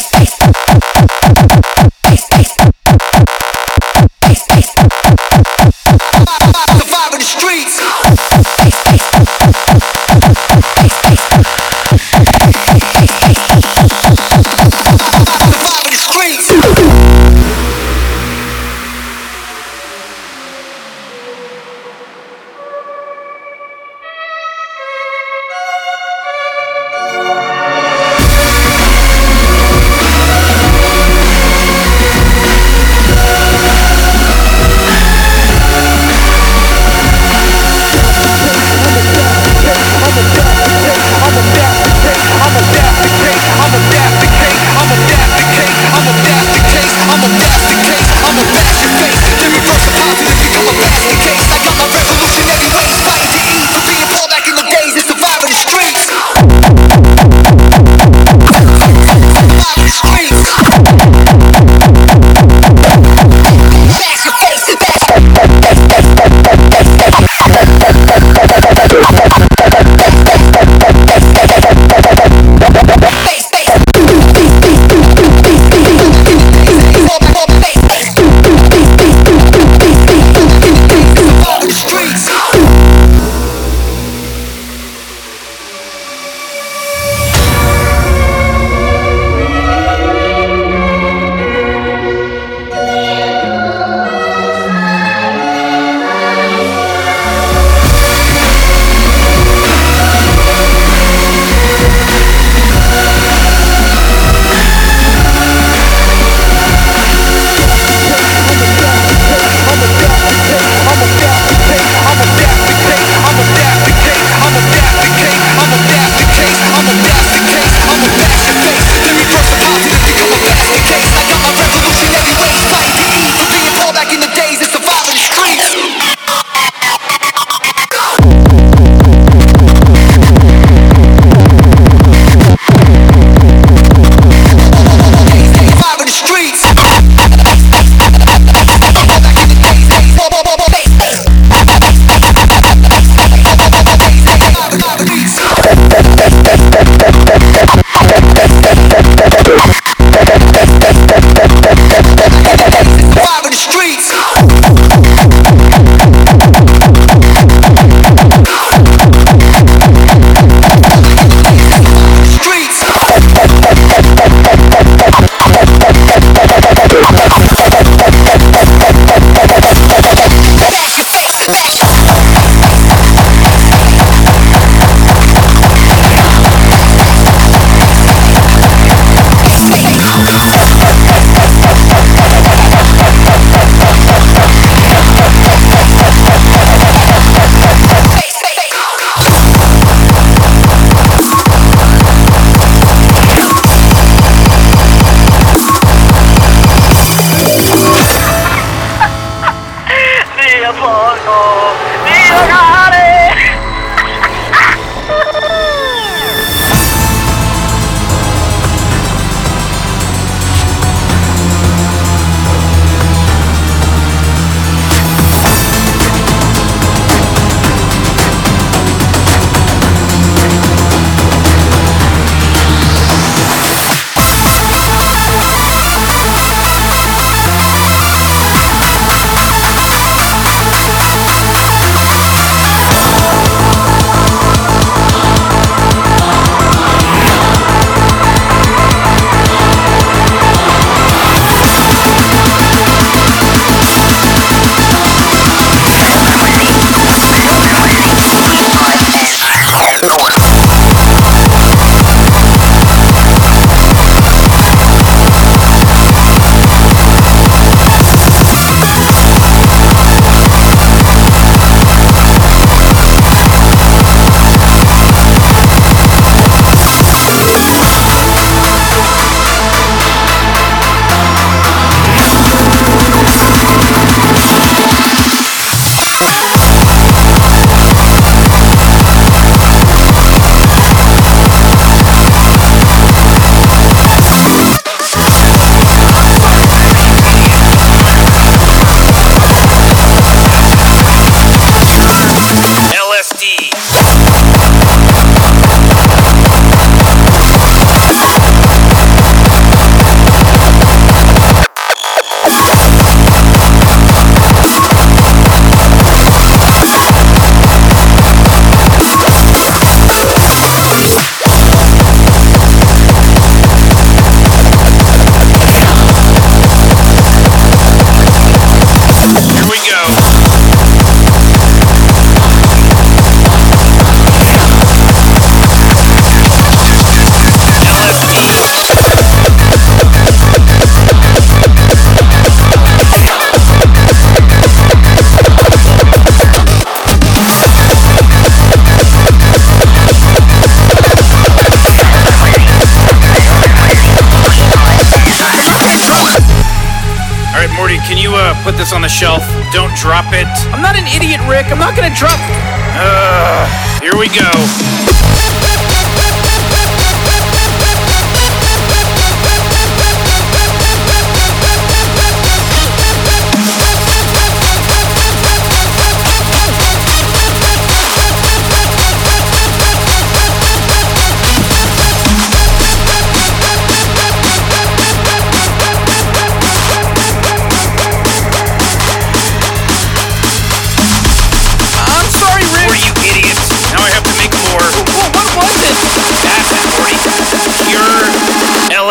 hey.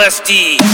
LSD.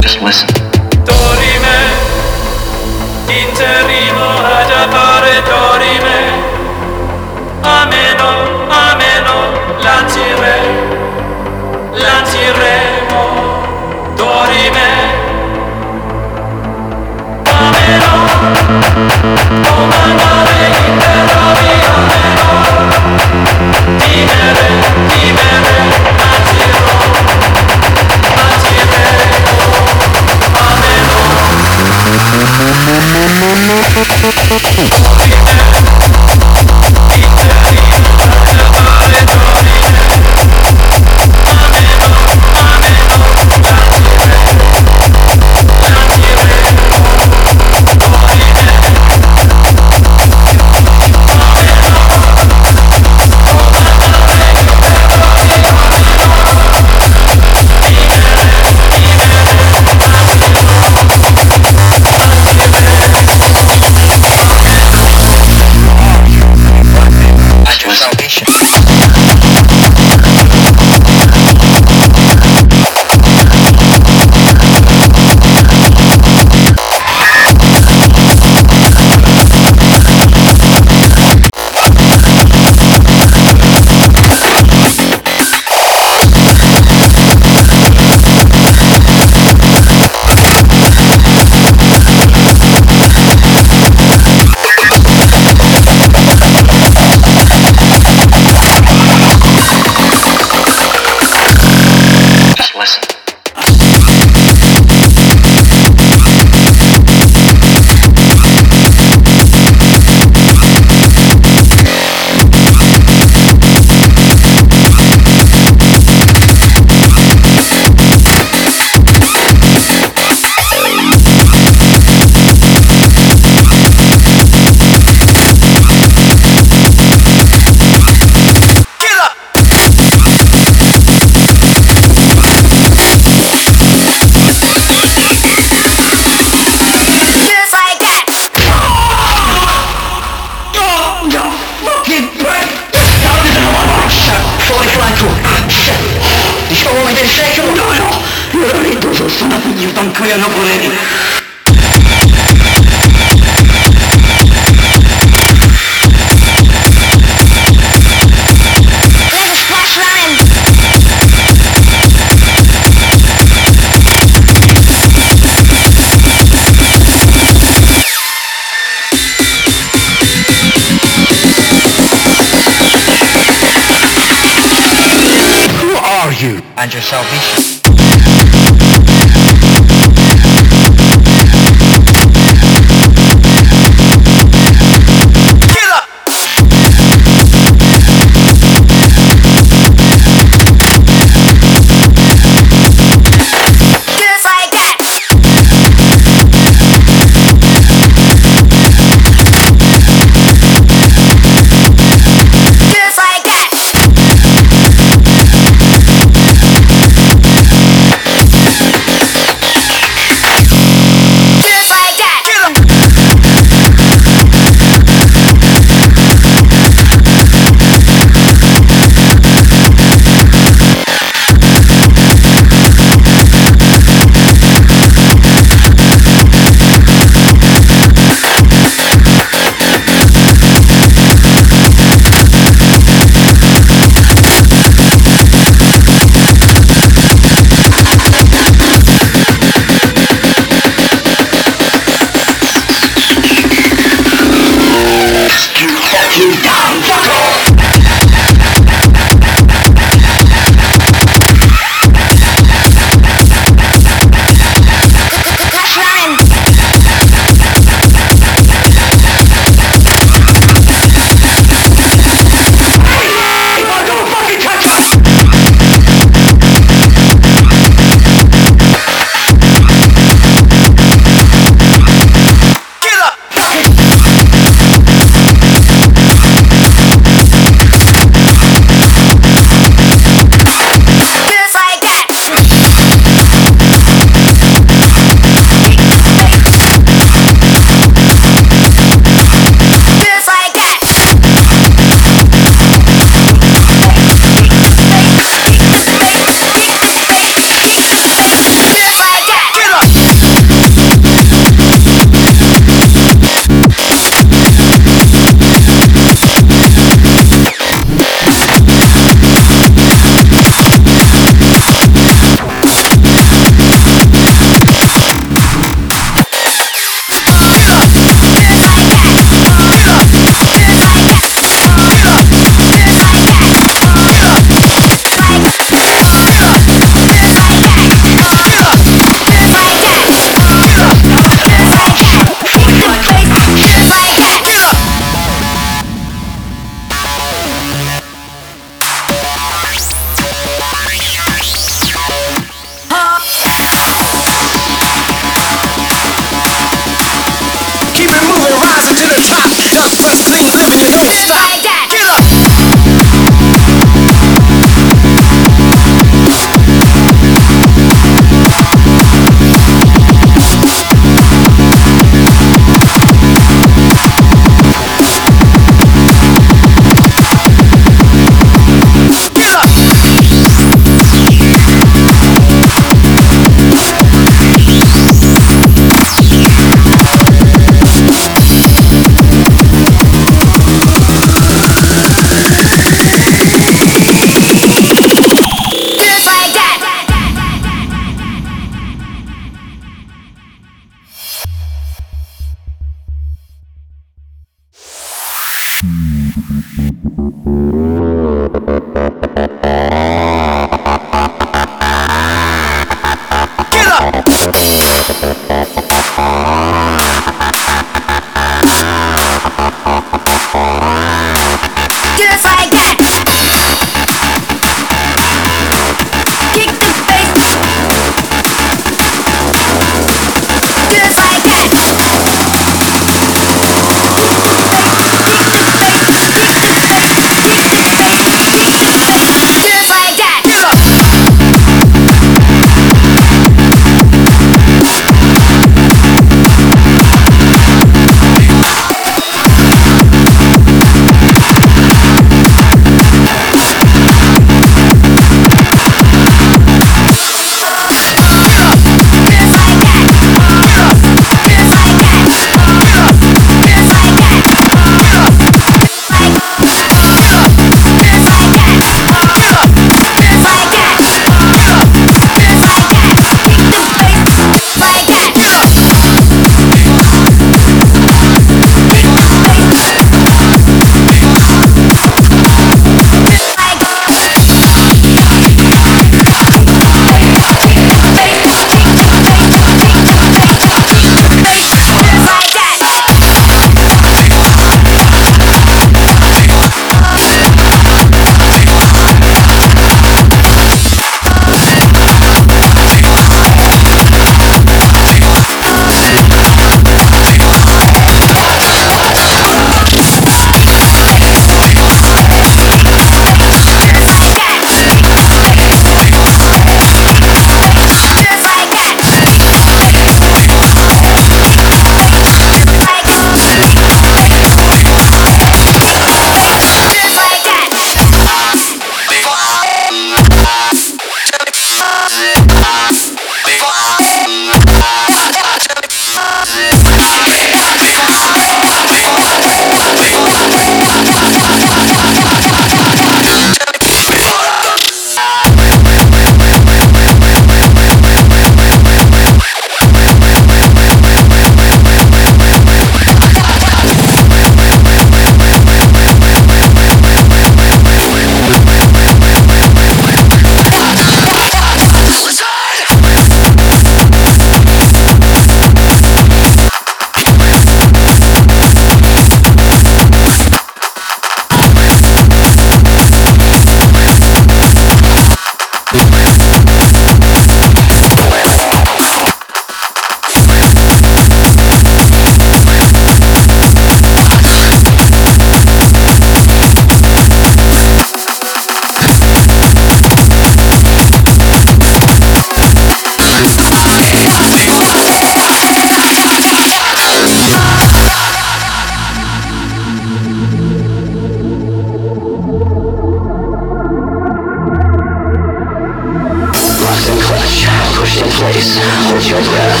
Hold your breath.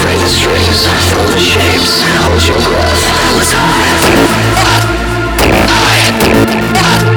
Frame the strings, fill the shapes, hold your breath. Let's hide.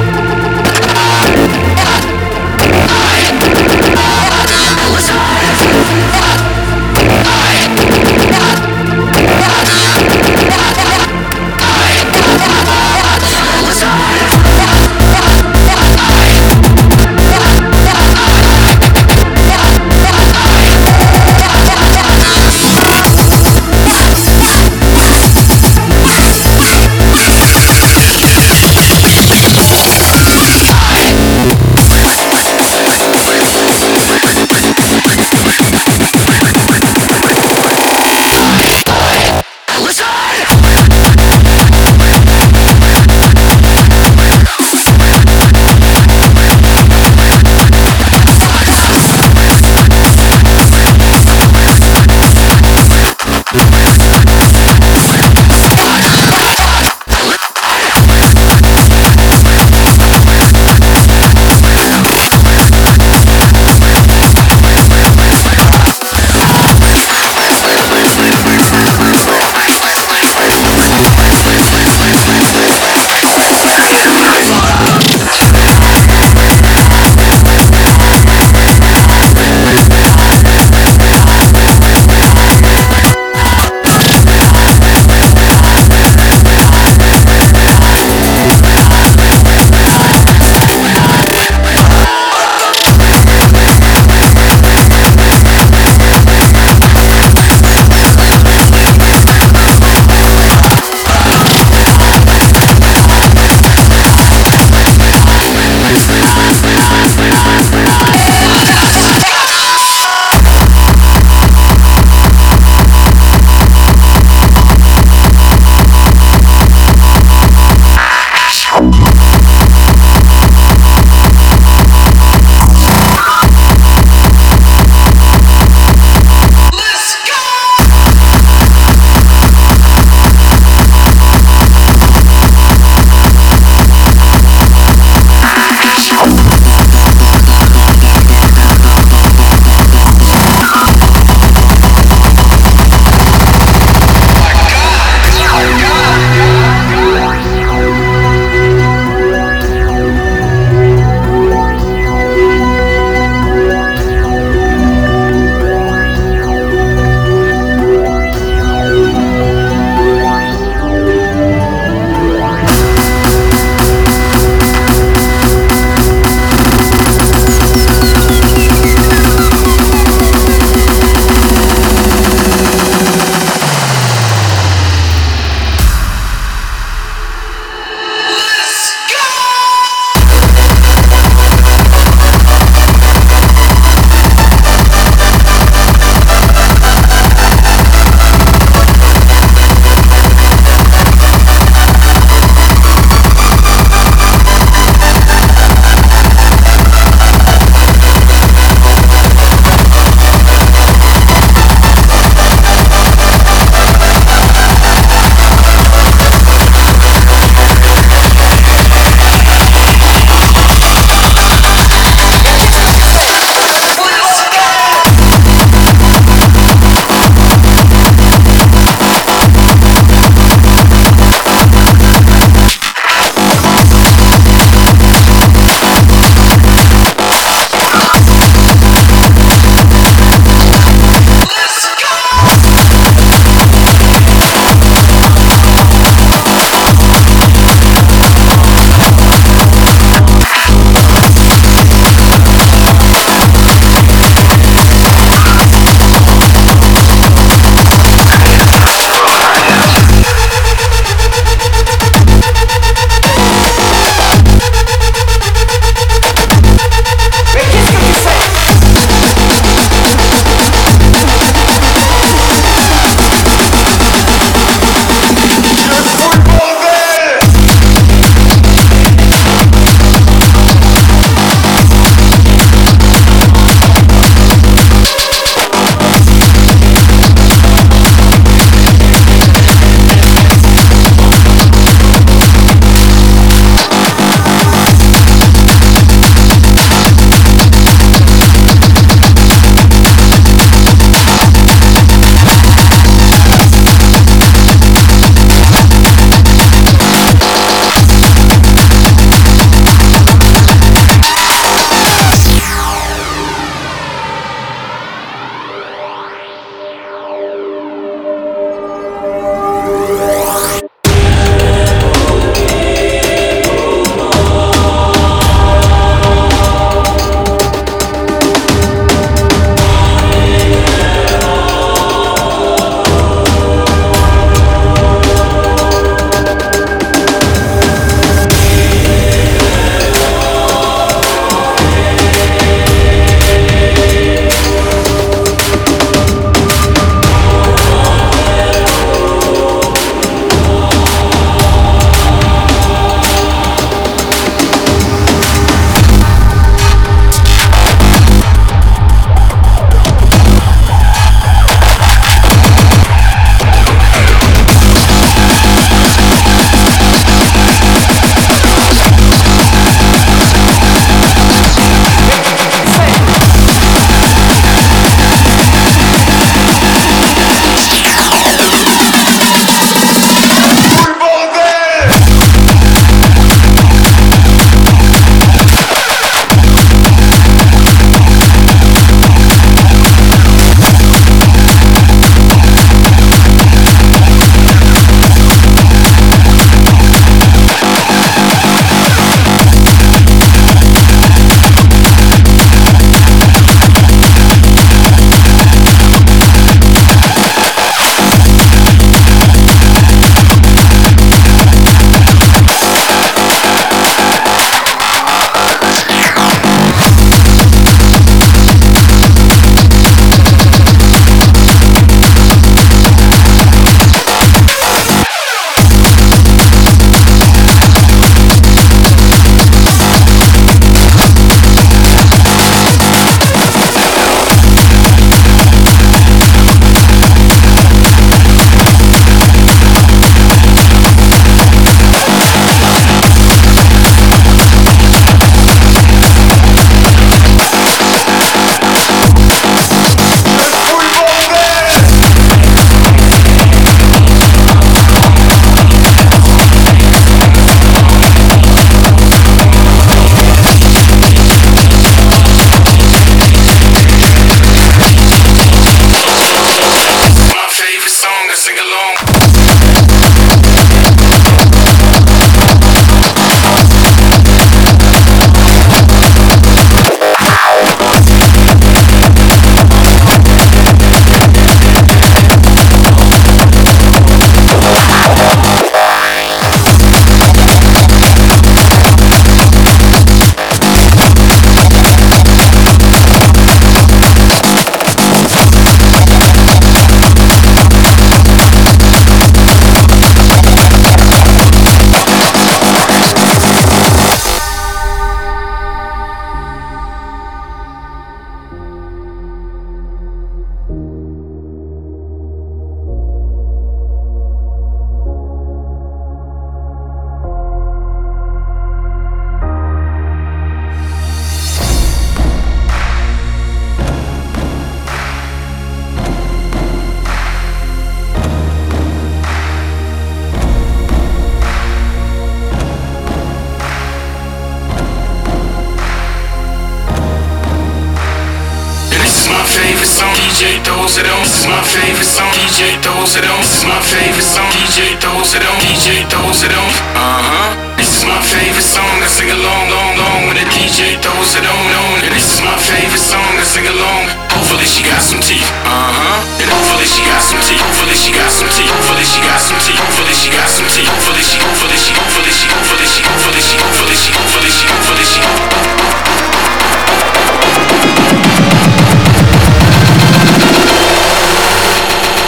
It on. This is my favorite song. DJ throws it on. DJ throws it on. Uh huh. This is my favorite song. I sing along, long, long when the DJ throws it on, on. And this is my favorite song. I sing along. Hopefully she got some teeth. Uh huh. And hopefully she got some teeth. Hopefully she got some teeth. Hopefully she got some teeth. Hopefully she got some teeth. Hopefully she, hopefully she, hopefully she, hopefully she, hopefully she, hopefully she, hopefully she, hopefully she.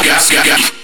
Got, got, got.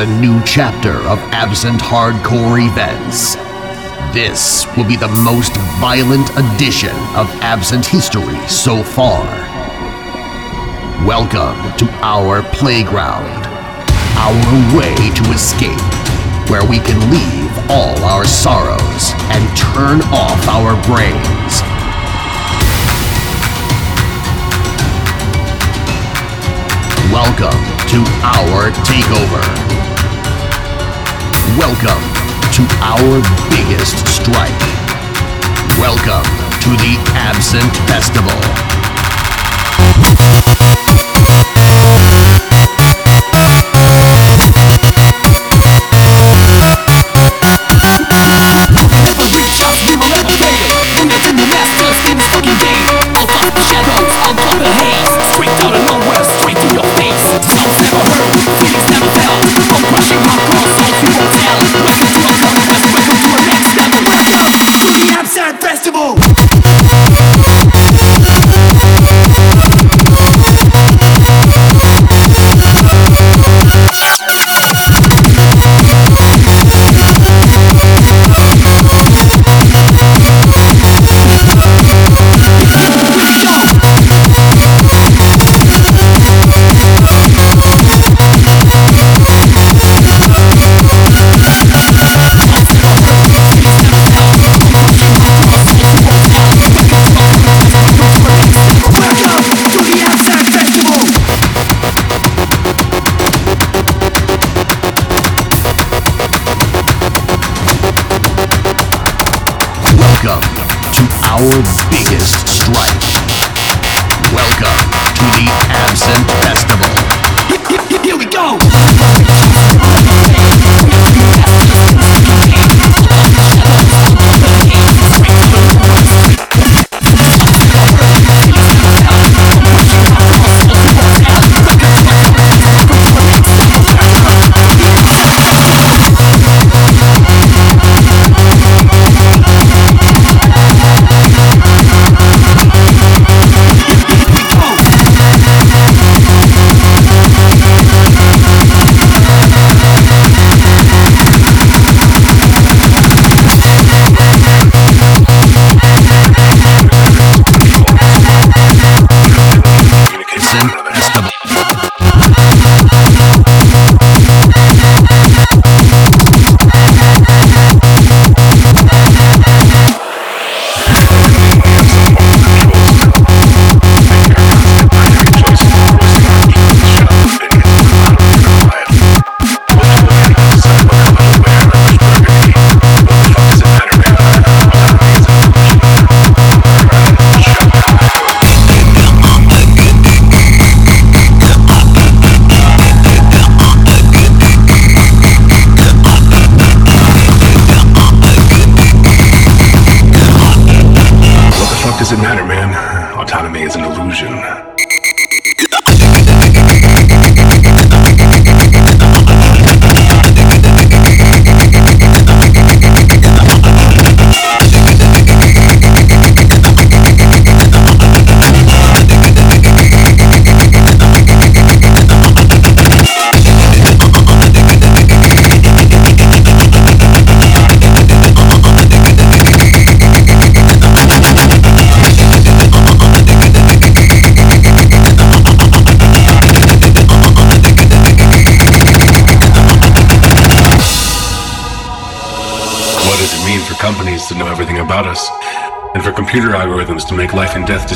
a new chapter of absent hardcore events. This will be the most violent edition of absent history so far. Welcome to our playground, our way to escape, where we can leave all our sorrows and turn off our brains Welcome to our takeover. Welcome to our biggest strike. Welcome to the Absent Festival. Records.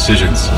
decisions.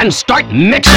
And start mixing.